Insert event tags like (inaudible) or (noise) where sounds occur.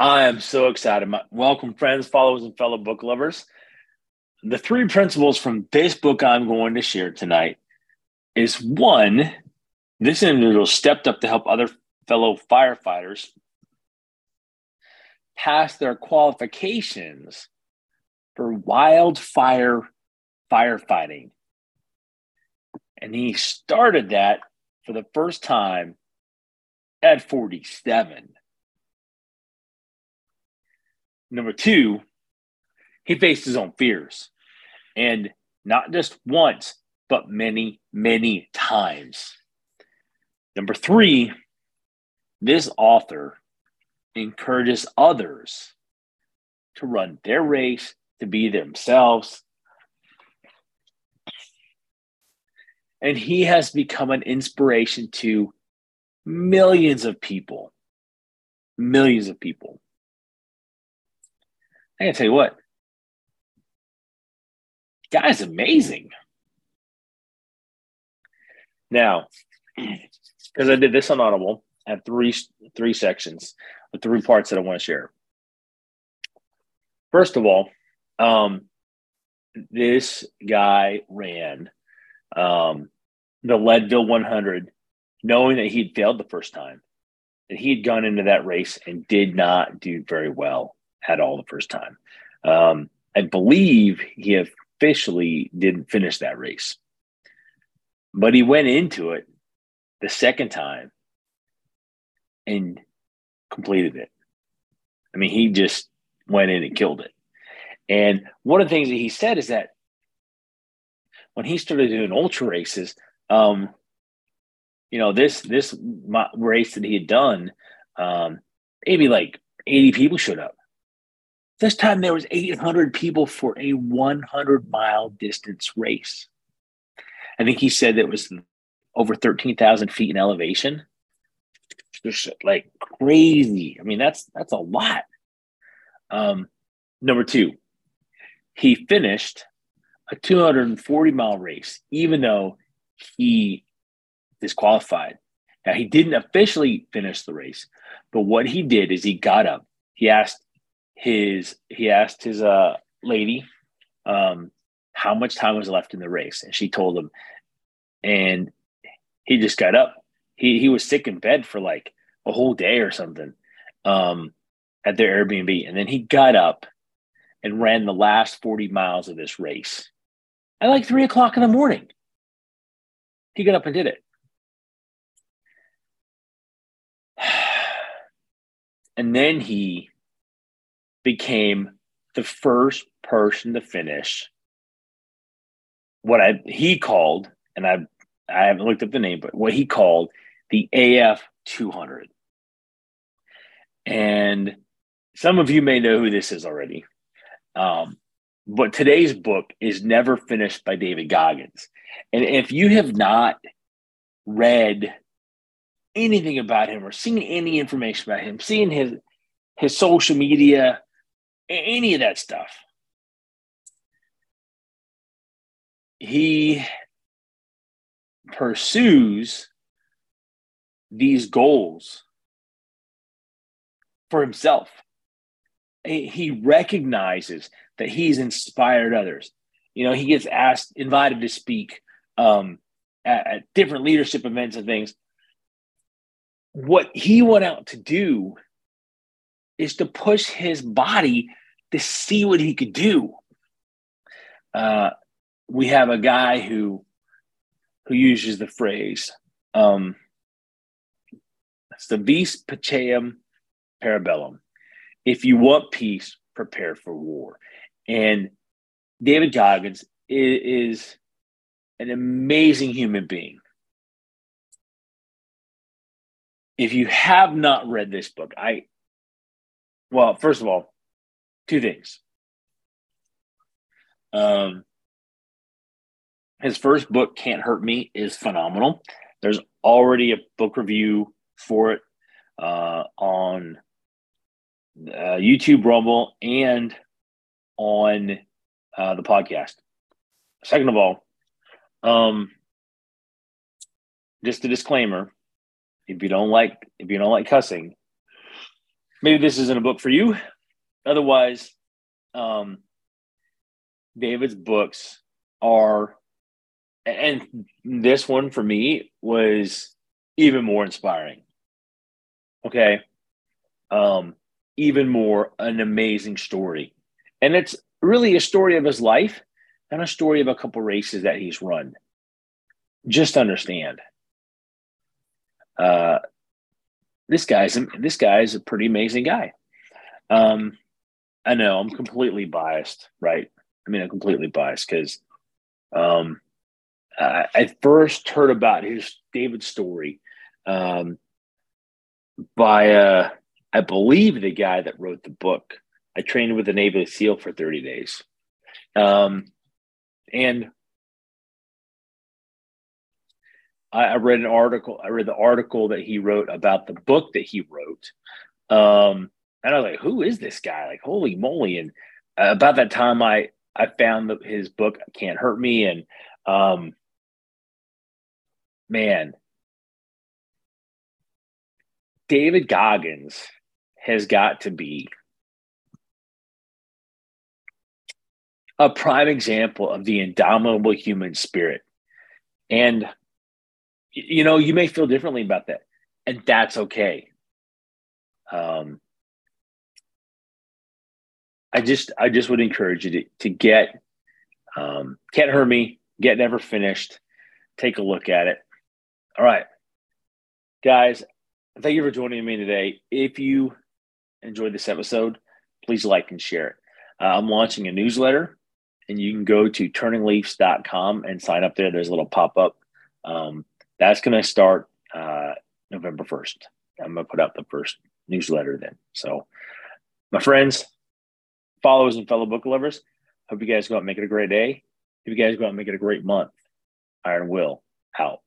I am so excited. Welcome, friends, followers, and fellow book lovers. The three principles from this book I'm going to share tonight is one, this individual stepped up to help other fellow firefighters pass their qualifications for wildfire firefighting. And he started that for the first time at 47. Number two, he faced his own fears. And not just once, but many, many times. Number three, this author encourages others to run their race, to be themselves. And he has become an inspiration to millions of people. Millions of people. I can tell you what, guy's amazing. Now, (clears throat) because I did this on Audible, I have three three sections, three parts that I want to share. First of all, um, this guy ran um, the Leadville 100, knowing that he'd failed the first time, that he had gone into that race and did not do very well at all the first time. Um, I believe he officially didn't finish that race, but he went into it the second time and completed it. I mean, he just went in and killed it. And one of the things that he said is that when he started doing ultra races, um, you know, this this race that he had done, um, maybe like 80 people showed up. This time there was 800 people for a 100 mile distance race. I think he said it was over 13,000 feet in elevation. Just like crazy. I mean, that's that's a lot. Um, number two, he finished a 240 mile race, even though he disqualified. Now he didn't officially finish the race, but what he did is he got up. He asked his he asked his uh lady um how much time was left in the race? And she told him and he just got up. He he was sick in bed for like a whole day or something um at their airbnb. And then he got up and ran the last 40 miles of this race at like three o'clock in the morning. He got up and did it. (sighs) And then he became the first person to finish what I he called, and I I haven't looked up the name, but what he called the AF 200. And some of you may know who this is already. Um, but today's book is Never Finished by David Goggins. And if you have not read anything about him or seen any information about him, seen his his social media, any of that stuff. He pursues these goals for himself. He recognizes that he's inspired others. You know, he gets asked, invited to speak um, at, at different leadership events and things. What he went out to do is to push his body to see what he could do. Uh, we have a guy who who uses the phrase um, it's the vis pacem para bellum. If you want peace, prepare for war. And David Goggins is, is an amazing human being. If you have not read this book, I well, first of all, two things. Um, his first book, Can't Hurt Me, is phenomenal. There's already a book review for it uh, on uh, YouTube, Rumble, and on uh, the podcast. Second of all, um, just a disclaimer: if you don't like if you don't like cussing, maybe this isn't a book for you. Otherwise, um, David's books are, and this one for me was even more inspiring. Okay. Um, even more an amazing story. And it's really a story of his life and a story of a couple races that he's run. Just understand. Uh, this guy's this guy's a pretty amazing guy. Um, I know I'm completely biased, right? I mean, I'm completely biased because um, I, I, first heard about his David story um, by, uh, I believe, the guy that wrote the book. I trained with the Navy SEAL for 30 days. Um, and I, I, read an article. I read the article that he wrote about the book that he wrote. Um, and I was like, who is this guy? Like, holy moly. And uh, about that time, I, I found the, his book, Can't Hurt Me. And um, man, David Goggins has got to be a prime example of the indomitable human spirit. And, you know, you may feel differently about that, and that's okay. Um, I just, I just would encourage you to, to get, um, Can't Hurt Me, get Never Finished, take a look at it. All right, guys, thank you for joining me today. If you enjoyed this episode, please like and share it. Uh, I'm launching a newsletter and you can go to turningleafs.com and sign up there. There's a little pop up. Um, that's going to start uh, November 1st. I'm going to put out the first newsletter then. So, my friends, followers, and fellow book lovers, hope you guys go out and make it a great day. Hope you guys go out and make it a great month. Iron Will out.